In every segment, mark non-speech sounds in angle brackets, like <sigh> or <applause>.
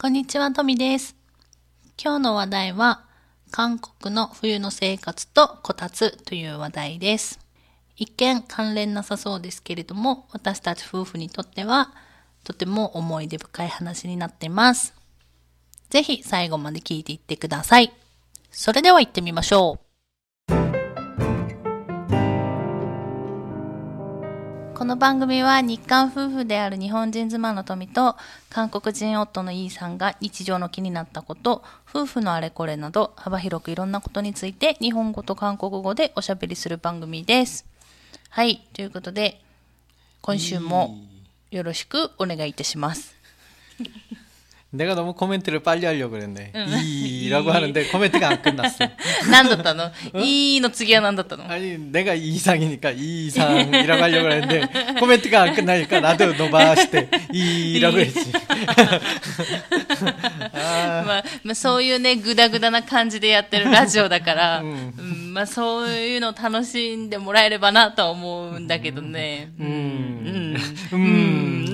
こんにちは、とみです。今日の話題は、韓国の冬の生活とこたつという話題です。一見関連なさそうですけれども、私たち夫婦にとっては、とても思い出深い話になってます。ぜひ最後まで聞いていってください。それでは行ってみましょう。この番組は日韓夫婦である日本人妻の富と韓国人夫のイーさんが日常の気になったこと、夫婦のあれこれなど幅広くいろんなことについて日本語と韓国語でおしゃべりする番組です。はい、ということで今週もよろしくお願いいたします。<laughs> 내가 너무 코멘트를 빨리 하려고 그랬네. 이라고 하는데 코멘트가 안 끝났어. 何だったのいいの次は何だったの 아니 내가 이상이니까 이상이라고 하려고 그랬는데 코멘트가 안 끝나니까 나도 노바시대 이라고 했지. 아, まあ、まあ、そういうね、ぐだぐだな感じでやってるラジオだから、うんまあ、そういうの楽しんでもらえればなとは思うんだけどね。 음. うん。 음.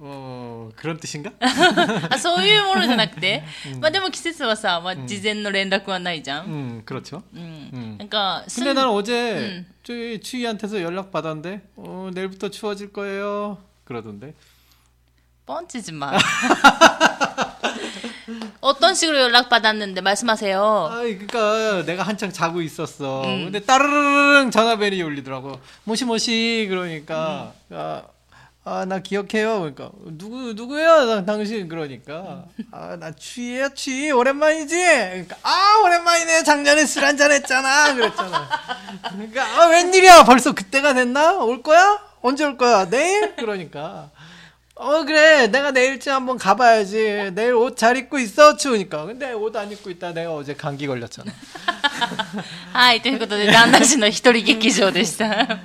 어, 그런 뜻인가? あ、そういうものじゃなくて、まあでも季節はさ、まあ事前の連絡はないじゃん。 음, 그렇죠. うん。 음. なんか、すん 근데 나는 어제 저기 추위한테서 연락 받았는데 어, <laughs> 내일부터 추워질 거예요. 그러던데. 뻔치지 마. <laughs> 어떤 식으로 연락받았는데 말씀하세요. 아, 그러니까 내가 한창 자고 있었어. 근데 따르르릉 전화벨이 울리더라고. 모시모시 그러니까 아, 아, 나 기억해요. 그러니까 누구 누구야? 나, 당신 그러니까 아, 나 추위야 추위 오랜만이지. 그러니까 아, 오랜만이네. 작년에 술 한잔 했잖아. 그랬잖아. 그러니까 아, 웬일이야? 벌써 그때가 됐나? 올 거야? 언제 올 거야? 내일? 그러니까 어 그래 내가 내일쯤 한번 가봐야지 내일 옷 잘 입고 있어 추우니까 근데 옷 안 입고 있다 내가 어제 감기 걸렸잖아 はい、ということで、旦那氏の一人劇場でした。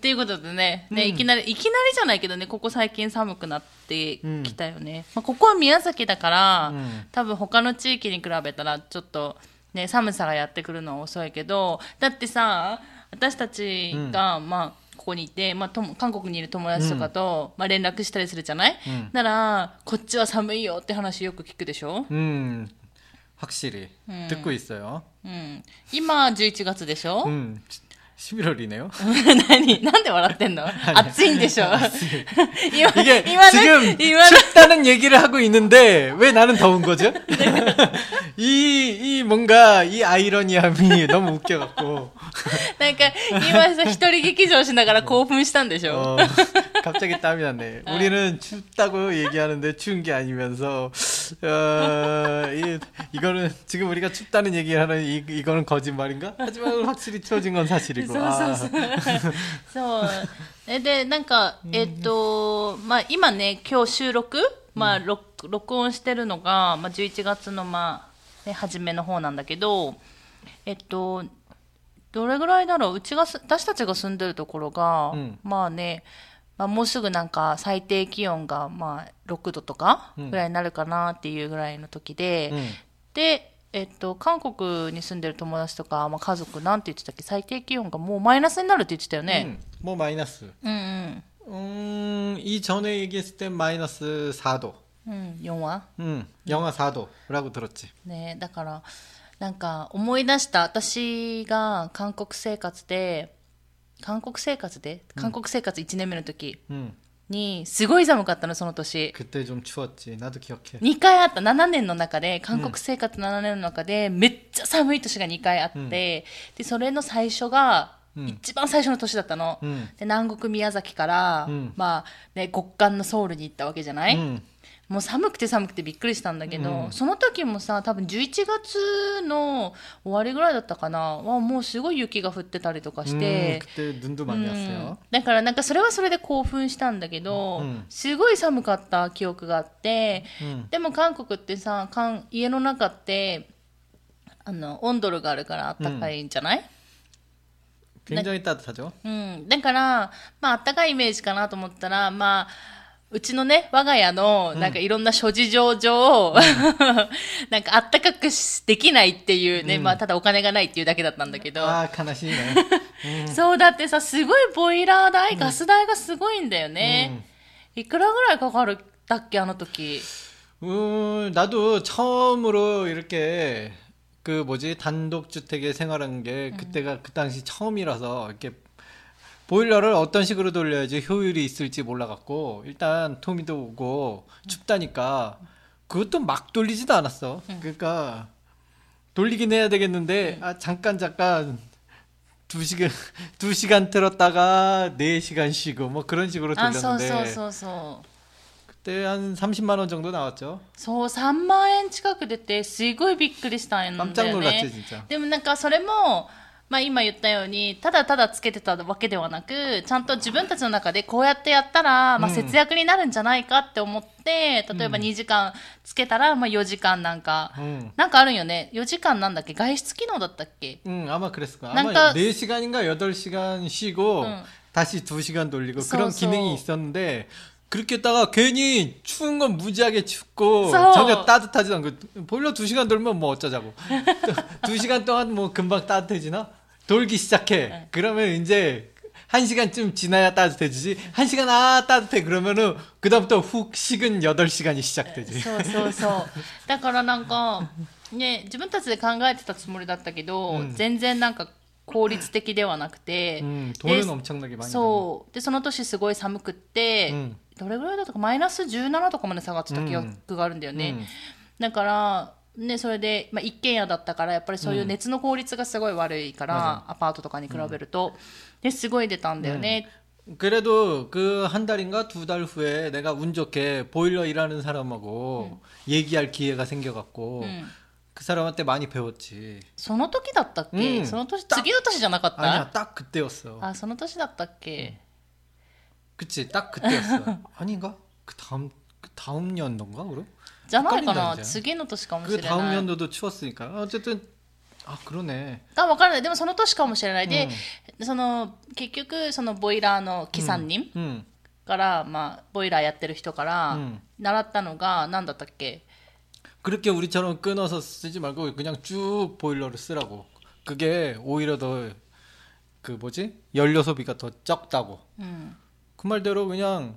ということでね、ね、いきなり、いきなりじゃないけどね、ここ最近寒くなってきたよね。まあ、ここは宮崎だから、ん多分他の地域に比べたら、ちょっと、ね、寒さがやってくるのは遅いけど、だってさ、私たちが、まあ、ここにいて、まあ、とも韓国にいる友達とかと、まあ、連絡したりするじゃない、なら、こっちは寒いよって話よく聞くでしょ 음 확실히 듣고 있어요 うん。今、11月でしょ、 음 11월이네요 <laughs> 何なんで笑ってんの暑いんでしょ今、 이게 今の、 지금 今の、 춥다는 얘기를 하고 있는데 왜 나는 더운 거죠? <laughs> 이, 이 뭔가 이 아이러니함이 <laughs> 너무 웃겨갖고 なんか、今さ、一人劇場しながら興奮したんでしょ、 어, 갑자기 땀이 났네. 우리는 춥다고 얘기하는데 추운 게 아니면서, 어, 이, 이거는, 지금 우리가 춥다는 얘기하는 이, 이거는 거짓말인가? 하지만 확실히 추워진 건 사실이고. そうそうそう。そう。えで、なんか、えっと、まあ、今ね、今日収録、まあ、録録音してるのが、まあ、11月の、まあ、 ね、初めの方なんだけど、えっと、どれぐらいだろううちがす、私たちが住んでるところが、うんまあね、まあ、もうすぐなんか最低気温が、まあ、6度とかぐらいになるかなっていうぐらいの時で、 음. で、えっと、韓国に住んでる友達とか、まあ、家族なんて言ってたっけ最低気温がもうマイナスになるって言ってたよね。 음, 뭐 마이너스. うん、うん、 음, 이전에 얘기했을 땐 마이너스 4도. うん。4は 음, 영하 4도라고 들었지. ねだから、なんか思い出した。私が韓国生活で、韓国生活で韓国生活1年目の時 음, に、すごい寒かったの、その年。 그때 좀 추웠지. 나도 기억해. 2回あった7年の中で韓国生活7年の中でめっちゃ寒い年が2回あって、でそれの最初が うん一番最初の年だったの。うんで、南国宮崎から、うんまあね、極寒のソウルに行ったわけじゃない、うん もう寒くて寒くてびっくりしたんだけど、うんその時もさ多分11月の終わりぐらいだったかなはもうすごい雪が降ってたりとかし 음, て、 그때 눈도 많이 うん 왔어요. だからなんかそれはそれで興奮したんだけど、うんすごい寒かった記憶があって、 음. でも韓国ってさかん家の中ってあの温度があるからあったかいんじゃない、 굉장히 따뜻하죠. うん、だから、まあ、あったかいイメージかなと思ったら、まあ、 うちのね、我が家の、なんかいろんな諸事情上、<laughs> なんかあったかくしできないっていうね、まあ、ただお金がないっていうだけだったんだけど、 아, 가나시네. <laughs> そうだってさ、すごいボイラー代、ガス代がすごいんだよね。いくらぐらいかかるだっけ、あの時。 음, 나도 처음으로 이렇게 그 뭐지 단독 주택에 생활한 게 그때가 그 당시 처음이라서 이렇게 보일러를 어떤 식으로 돌려야지 효율이 있을지 몰라갖고 일단 토미도 오고 춥다니까 그것도 막 돌리지도 않았어. 그러니까 돌리긴 해야 되겠는데 아 잠깐 잠깐 두 시간 <laughs> 두 시간 틀었다가 네 시간 쉬고 뭐 그런 식으로 あ、そう 돌렸는데 そうそうそう。 그때 한 30만 원 정도 나왔죠. そう、3万円近く出て、すごいびっくりしたんだよ 깜짝 ね。 놀랐지 진짜. でもなんかそれも、 まあ今言ったように、ただただつけてたわけではなく、ちゃんと自分たちの中でこうやってやったら、まあうん節約になるんじゃないかって思って、例えば2時間つけたら、まあ4時間なんか、 응. なんかあるんよね。4時間なんだっけ外出機能だったっけ 응, 아마 그랬을 거야. 난가- 아마 4시간인가 8시간 쉬고 응. 다시 2시간 돌리고 써, 그런 써. 기능이 있었는데 그렇게 했다가 괜히 추운 건 무지하게 춥고 써. 전혀 따뜻하지도 않고 보일러 2시간 돌면 뭐 어쩌자고. <laughs> 2시간 동안 뭐 금방 따뜻해지나? 돌기 시작해. 그러면 이제 한 시간쯤 지나야 따뜻해지지. 한 시간 아 따뜻해 그러면은 그다음부터 훅 식은 8시간이 시작되지. そうそうそう。だからなんか、ね、自分たちで考えてたつもりだったけど、うん全然なんか効率的ではなくて、 음, で 돈은 엄청나게 많이 そう。で、その年すごい寒くって、うんどれぐらいだったか、マイナス17とかまで下がってた記憶があるんだよね。うんだから、 ね、それで、まあ、一軒家だったから、やっぱりそういう熱の効率がすごい悪いから、アパートとかに比べると、ですごい出たんだよね。 그래도 그 한 달인가 두 달 후에 내가 운 좋게 보일러 일하는 사람하고 얘기할 기회가 생겨갖고 うん。 그 사람한테 많이 배웠지. その時だったっけ、うんその年、次の年じゃなかった 아니야, 딱 그때였어. あ、その年だったっけ、 그치, 딱 그때였어. 아닌가? 그 다음 그 다음 연도인가 그럼? じゃないか 헷갈린다 な 이제 次の年かもし 그 れ 다음 ない。 연도도 추웠으니까 어쨌든 아 그러네. あ、わからない。でもその年かもしれない。で、その、結局、そのボイラーの木3人 응, から、まあ、ボイラーやってる人からうん、習ったのが、何だったっけ 그렇게 우리처럼 끊어서 쓰지 말고 그냥 쭉 보일러를 쓰라고. 그게 오히려 더 그 뭐지 연료 소비가 더 적다고. うん。 그 말대로 그냥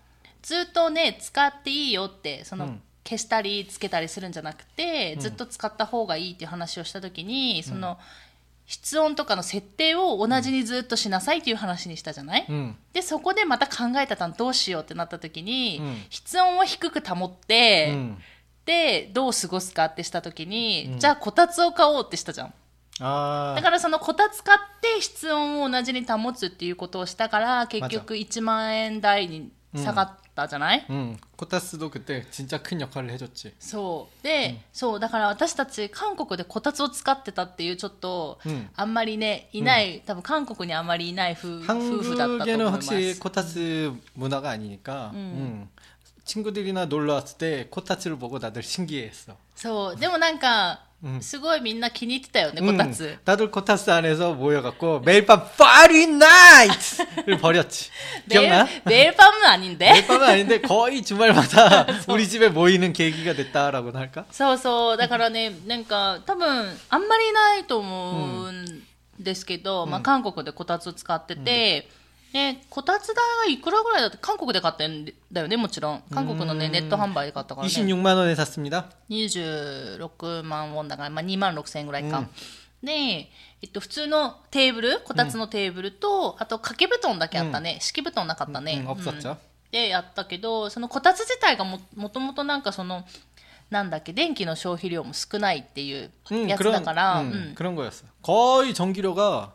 ずっとね使っていいよってその、うん。消したりつけたりするんじゃなくて、ずっと使った方がいいっていう話をした時に、うん、その室温とかの設定を同じにずっとしなさいっていう話にしたじゃない、うん、でそこでまた考えたたんどうしようってなった時に、うん、室温を低く保って、でどう過ごすかってした時に、じゃあこたつを買おうってしたじゃん。だからそのこたつ買って室温を同じに保つっていうことをしたから結局1万円台に下がったじゃない、 음. 코타스도 그때 진짜 큰 역할을 해줬지. そうで、そうだから私たち韓国でこたつを使ってたっていうちょっと、うんあんまりねいない、多分韓国にあんまりいない夫夫婦だったと思い 한국에는 ま 확실히 す 코타스 문화가 아니니까 음. 친구들이나 놀러 왔을 때 코타츠를 보고 다들 신기해했어. そうでもなんか、うんすごいみんな気に入ってたよねこたつ、 음, 다들 코타스 안에서 모여갖고 매일 밤 파리 나이트를 벌였지. メー 기억나? ルメールパム아닌데 매일 밤은 아닌데 거의 주말마다 <laughs> <laughs> 우리 집에 모이는 계기가 됐다라고나 할까? そうそうだからねなんか多分あんまりいないと思うん ですけど、まあ、うん韓国でこたつ使ってて、 でこたつ代がいくらぐらいだって韓国で買ってんだよねもちろん韓国のねうんネット販売で買ったからね 26만 원에 샀습니다. 26万ウォンだから、まあ、2万6千円ぐらいか、で、えっと、普通のテーブルこたつのテーブルと、あと掛け布団だけあったね、敷布団なかったね、うん없었죠 でやったけどそのこたつ自体がももともとなんかそのなんだっけ電気の消費量も少ないっていう 음, やつだ 그런 から、 음, うん、 그런 거였어. 거의 전기료가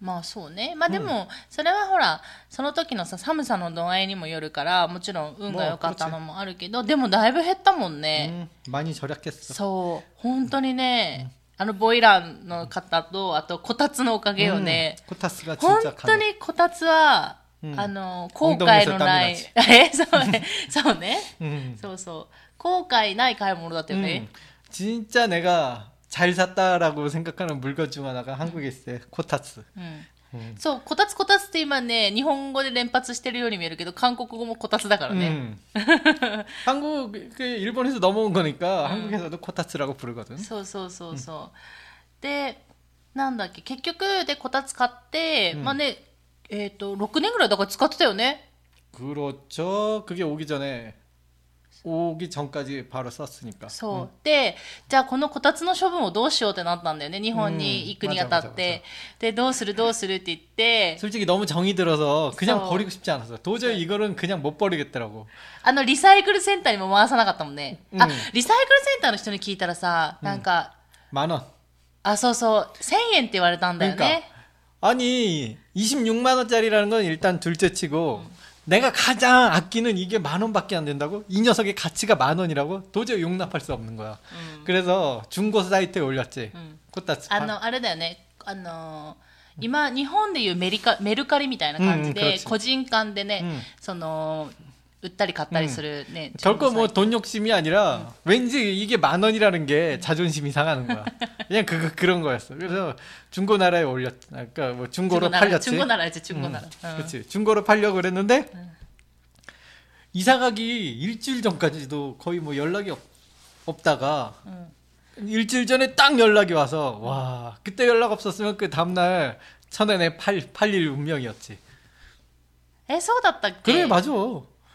まあそうねまあでも、それはほらその時のさ寒さの度合いにもよるからもちろん運が良かったのもあるけど、でもだいぶ減ったもんね、 음, 많이 절약했어. そう本当にね、あのボイラーの方とあとこたつのおかげよね、 음, 코타스가 本 진짜 当 강해. にこたつは、うんあの後悔のない<laughs> えそうね<laughs> そうね 음. そうそう後悔ない買い物だったよね 음, 、 진짜 내가 잘 샀다라고 생각하는 물건 중 하나가 한국에 있어요. 코타스. うん、 음. そうこたつこたつって今ね日本語で連発してるように見えるけど韓国語もこたつだからね、 음. <laughs> 한국 그 일본에서 넘어온 거니까 한국에서도 코타스라고 부르거든. そうそうそうそう、でなんだっけ結局でこたつ買って、うんまあねえっ、と6年ぐらいだから使ってたよね 그렇죠. 그게 오기 전에 오기 전까지 바로 썼으니까. そう、でじゃあこのこたつの処分をどうしようってなったんだよね日本に行くにあたって、でどうするどうするって言って、 솔직히 너무 정이 들어서 그냥 그래서- 버리고 싶지 않았어. 도저히 이거는 그냥 못 버리겠더라고. あのリサイクルセンターにも回さなかったもんね、うんあリサイクルセンターの人に聞いたらさなんか、 만 원. あそうそう1000円って言われたんだよ 그러니까 ね 아니 26만 원짜리라는 건 일단 둘째치고 내가 가장 아끼는 이게 만 원밖에 안 된다고? 이 녀석의 가치가 만 원이라고? 도저히 용납할 수 없는 거야. 그래서 중고 사이트에 올렸지. 음. 코타스. あのあれだよねあの今日本でいうメリカメルカリみたいな感じで、うんうん그렇지 個人間でね、うんその 売ったり買ったりするね、 결코 뭐 中古 돈 욕심이 아니라 왠지 이게 만 원이라는 게 자존심이 상하는 거야. 그냥 그 그런 거였어. 그래서 중고 나라에 올렸. 그러니까 뭐 중고로 なら 팔렸지. 中古なら中古なら、 음, うん 그렇지. 중고로 팔려고 그랬는데 이사 가기 일주일 전까지도 거의 뭐 연락이 없, 없다가 うん、 일주일 전에 딱 연락이 와서 와 그때 연락 없었으면 그 다음날 천엔에 팔 팔릴 운명이었지. えそうだったっけ 그래 맞아.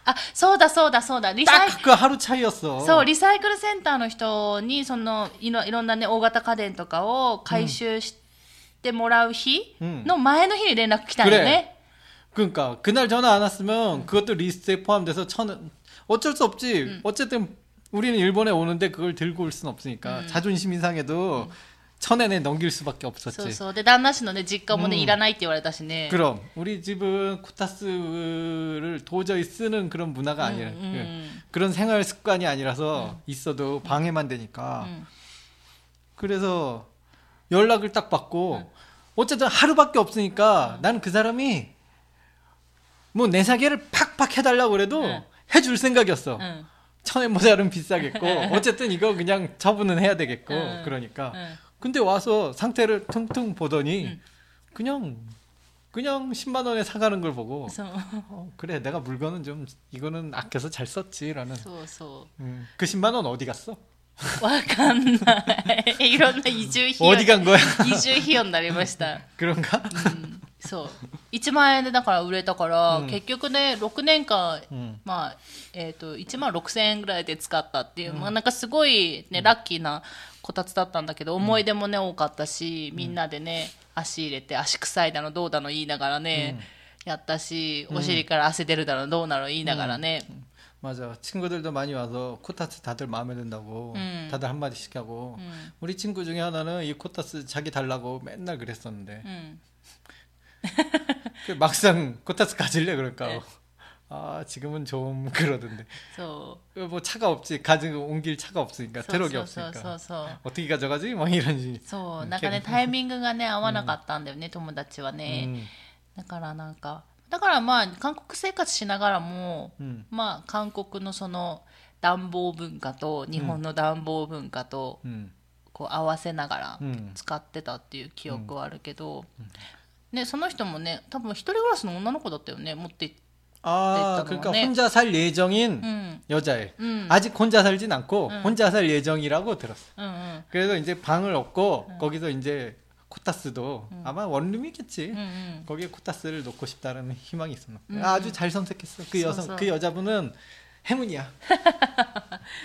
あそうだそうだそうだリサイ 딱 그 하루 차이였어. そうリサイクルセンターの人にそのいろいろんなね大型家電とかを回収してもらう日うんの前の日に連絡来たんよね、 그러니까 그날 전화 안 왔으면 그것도 리스트에 포함돼서 천 어쩔 수 없지. 음. 어쨌든 우리는 일본에 오는데 그걸 들고 올 수는 없으니까 음. 자존심 상해도 천엔에 넘길 수밖에 없었지. そうそうで旦那氏のね実家もね、うんいらないって言われたしね 그럼 우리 집은 코타스를 도저히 쓰는 그런 문화가 아니라 음, 음. 그런 생활 습관이 아니라서 있어도 방해만 되니까 음. 그래서 연락을 딱 받고 음. 어쨌든 하루밖에 없으니까 나는 그 사람이 뭐 내 사계를 팍팍 해달라고 그래도 음. 해줄 생각이었어. うん、 천엔 모자는 비싸겠고 <laughs> 어쨌든 이거 그냥 처분은 해야 되겠고 음. 그러니까 うん、 근데 와서 상태를 퉁퉁 보더니 음. 그냥 그냥 10만 원에 사가는 걸 보고 そう 어, 그래 내가 물건은 좀 이거는 아껴서 잘 썼지라는 そうそ 음, 그 10만 원 어디 갔어? うわかんないいろんな移住費用 어디 간 거야? 移住費用になりました 그런가? うんそう1万円でだから売れたから、うん結局ね6年間 음. まあえー、と1万6000円ぐらいで使ったっていう、まあ、なんかすごい、ね、ラッキーな こたつだったんだけど思い出もね多かったしみんなでね足入れて足臭いだのどうだの言いながらね、やったしお尻から汗出るだのどうなの言いながらね、 맞아 친구들도 많이 와서 코타스 다들 마음에 든다고 음. 다들 한마디씩 하고 음. 우리 친구 중에 하나는 이 코타스 자기 달라고 맨날 그랬었는데 うん、 그 막상 코타스 가질래 그럴까 네. <laughs> 아 지금은 좀 그러던데 <laughs> そ 뭐 차가 없지 가지고 옮길 차가 う 없으니까 そう 트럭이 そうそうそう 없으니까 そう 어떻게 가져가지? 막 이런 식. そうなんかねタイミングがね合わなかったんだよね、友達はね、 음. だからなんか だからまあ韓国生活しながらも、うんまあ韓国のその暖房文化と日本の暖房文化とうんこう合わせながらうん使ってたっていう記憶はあるけど、ね、その人もね多分一人暮らしの女の子だったよね持って行っ 아, 됐다고 그러니까 하네. 혼자 살 예정인 음. 여자애. 음. 아직 혼자 살진 않고 음. 혼자 살 예정이라고 들었어. うんうん、 그래서 이제 방을 얻고 거기서 이제 코타스도 아마 원룸이겠지. うんうん、 거기에 코타스를 놓고 싶다는 희망이 있어. 음. 아주 잘 선택했어. 그 여성, 써서. 그 여자분은 행운이야.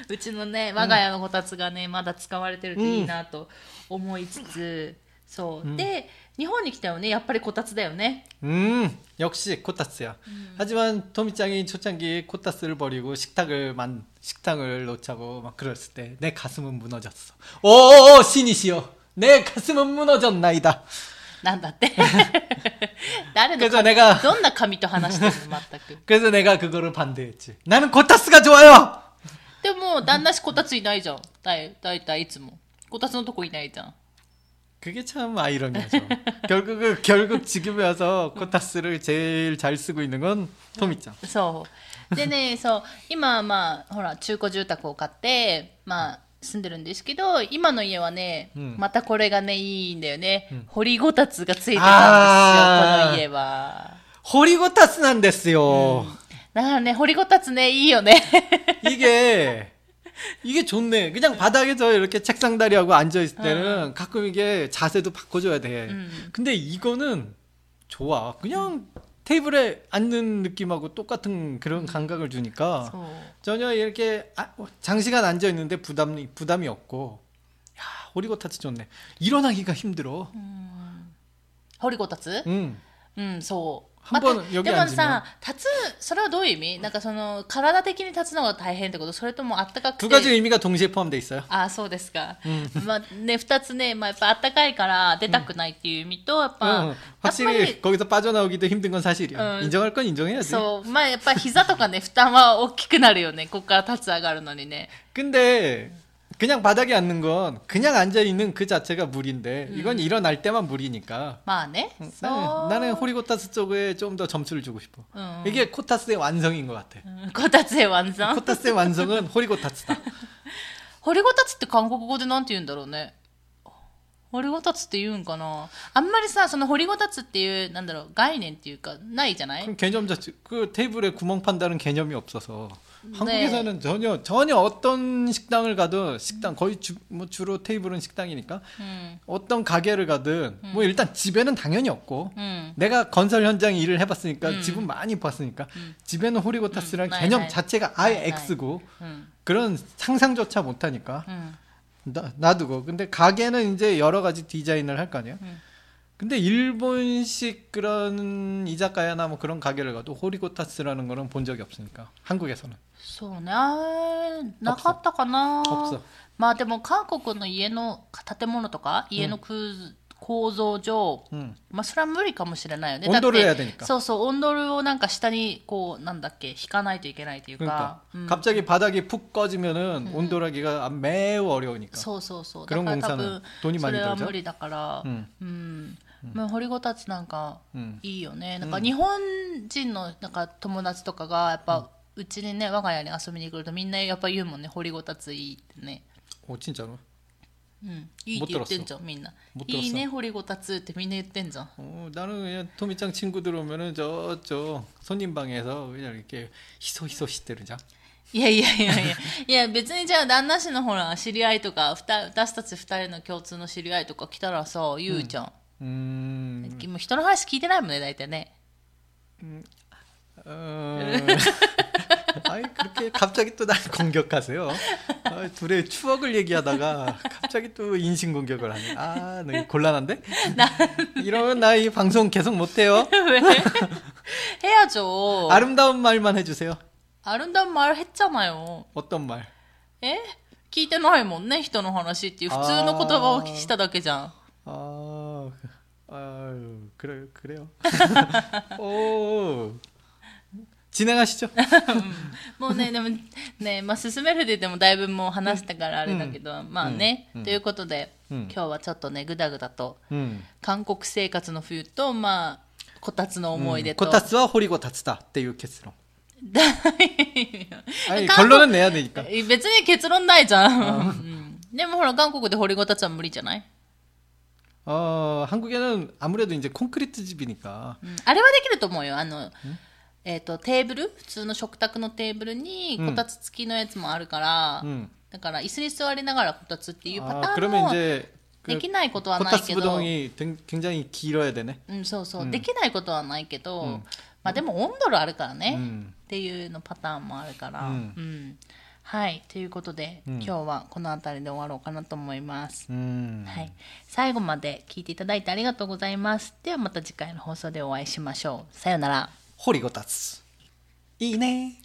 うちのね我が家のこたつがね、まだ使われてるといいなと思いつつ、そう、で <laughs> 日本に来たよねやっぱりこたつだよね 음, 역시 코타스야. 하지만 토미짱이 초창기 코타스를 버리고 식탁을 만 식탁을 놓자고 막 그랬을 때 내 가슴은 무너졌어. 오, 신이시여. 내 가슴은 무너졌나이다. なんだって誰の 그래서 髪 내가 どんな髪と話してるの全く 그래서 내가 그거를 반대했지. 나는 코타스가 좋아요. でも旦那しこたついないじゃんだいだいたいいつもこたつのとこいないじゃん 그게 참 아이러니하죠. 결국은 결국 지금 와서 코타스를 제일 잘 쓰고 있는 건 토미짱. そうでねそう今はまあほら中古住宅を買ってまあ住んでるんですけど今の家はね、うんまたこれがねいいんだよね、ん掘りごたつがついてたんですよあーこの家は 호리고타스 난데스요. だからね掘りごたつねいいよね 이게 이게 좋네. 그냥 바닥에서 이렇게 책상 다리하고 앉아 있을 때는 가끔 이게 자세도 바꿔줘야 돼. 음. 근데 이거는 좋아. 그냥 테이블에 앉는 느낌하고 똑같은 그런 감각을 주니까 そう 전혀 이렇게 아, 장시간 앉아 있는데 부담이 부담이 없고. 야, 호리고타츠 좋네. 일어나기가 힘들어. 掘りごたつ 응. うんそう 半分またよくでもさ立つそれはどういう意味なんかその体的に立つのが大変ってことそれともあったかくて 두 가지 의미가 동시에 포함돼 있어요. ああそうですか、まあね2つね、まあ、やっぱあったかいから出たくないっていう意味とやっぱ、 응, やっぱ 확실히 り 거기서 빠져나오기도 힘든 건 사실이야. 응. 인정할 건 인정해야지. そうまあやっぱ膝とかね負担は大きくなるよねここから立つ上がるのにね 근데 그냥 바닥에 앉는 건 그냥 앉아 있는 그 자체가 무리인데 이건 일어날 때만 무리니까. まあね、 응, そう 나는, 나는 호리코타스 쪽에 좀 더 점수를 주고 싶어. うん、 이게 코타스의 완성인 것 같아. うんこたつへワンさん 코타스의 완성은 호리코타스다. 掘りごたつって韓国語でなんて言うんだろうね掘りごたつって言うんかなあんまりさその掘りごたつっていうなんだろう概念っていうかないじゃない 그럼 개념 자체 그 테이블에 구멍 판다는 개념이 없어서 네. 음. 한국에서는 네. 전혀 전혀 어떤 식당을 가든 식당 거의 주, 뭐 주로 테이블은 식당이니까 음. 어떤 가게를 가든 음. 뭐 일단 집에는 당연히 없고 음. 내가 건설 현장 일을 해봤으니까 음. 집은 많이 봤으니까 음. 집에는 호리고타스라는 네, 개념 나이, 자체가 네, 아예 나이, X고 그런 상상조차 못하니까 나, 놔두고. 근데 가게는 이제 여러 가지 디자인을 할 거 아니야. 근데 일본식 그런 이자카야나 뭐 그런 가게를 가도 호리고타스라는 거는 본 적이 없으니까 한국에서는. そうねあーなかったかな 없어. まあでも韓国の家の建物とか家の空構造上、 응. まあそれは無理かもしれないよね温度だってをや되니까 そうそう温度をなんか下にこうなんだっけ引かないといけないという 그러니까 か、うん 갑자기 바닥이 푹 꺼지면은 온도라기가 매우 어려우니까. そうそうそうだ 그런 から多 공사는 分 돈이 そ 많이 れは 들죠. 無理だから、 응. うん、まあ掘りごたつなんか 응. いいよねなんか日本人のなんか友達とかがやっぱ うちにね我が家に遊びに来るとみんなやっぱ言うもんね掘りごたついいってね 오 진짜로? うんいいって言ってんじゃんみんな 못 들었어. いいね掘りごたつってみんな言ってんじゃん 어, 나는 그냥 토미짱 친구들 오면은 저쪽 손님 방에서 그냥 이렇게 희소희소 시대르자. いやいやいやいや<laughs> いや別にじゃあ旦那氏のほら知り合いとかふた私たち二人の共通の知り合いとか来たらさ言うじゃん、 음, もう人の話聞いてないもんね大体ね 어, 아이 그렇게 갑자기 또 날 공격하세요. 아, 둘의 추억을 얘기하다가 갑자기 또 인신 공격을 하네. 아, 너 이거 곤란한데? 이러면 나 이 방송 계속 못해요. <laughs> 왜 해야죠 아름다운 말만 해주세요. 아름다운 말 했잖아요 어떤 말? え聞いてないもんね人の話っていう普通の言葉をしただけじゃん 아, 아유, 그래, 그래요. <laughs> 오, 진행하시죠. <laughs> もうねでもねまあ進めるででもだいぶもう話したからあれだけど、まあね、ということで、うん今日はちょっとねぐだぐだと 음, 韓国生活の冬とまあ こたつの思い出 음, と、 코타스와 호리고 다츠다 っていう結論 <laughs> 아니 韓国 결론은 내야 되니까 別に結論ないじゃん、うんでもほら韓国で掘りごたつは無理じゃない、 어 한국에는 아무래도 이제 콘크리트 집이니까 うんあれはできると思うよあの、 えーと、テーブル？普通の食卓のテーブルにこたつ付きのやつもあるから、うん、だから椅子に座りながらこたつっていうパターンもできないことはないけど、うん、そうそう、できないことはないけど、まあでも温度があるからね、っていうのパターンもあるから、はい。ということで、今日はこの辺りで終わろうかなと思います、はい、最後まで聞いていただいてありがとうございます。ではまた次回の放送でお会いしましょう。さようなら。掘りごたつ。いいね。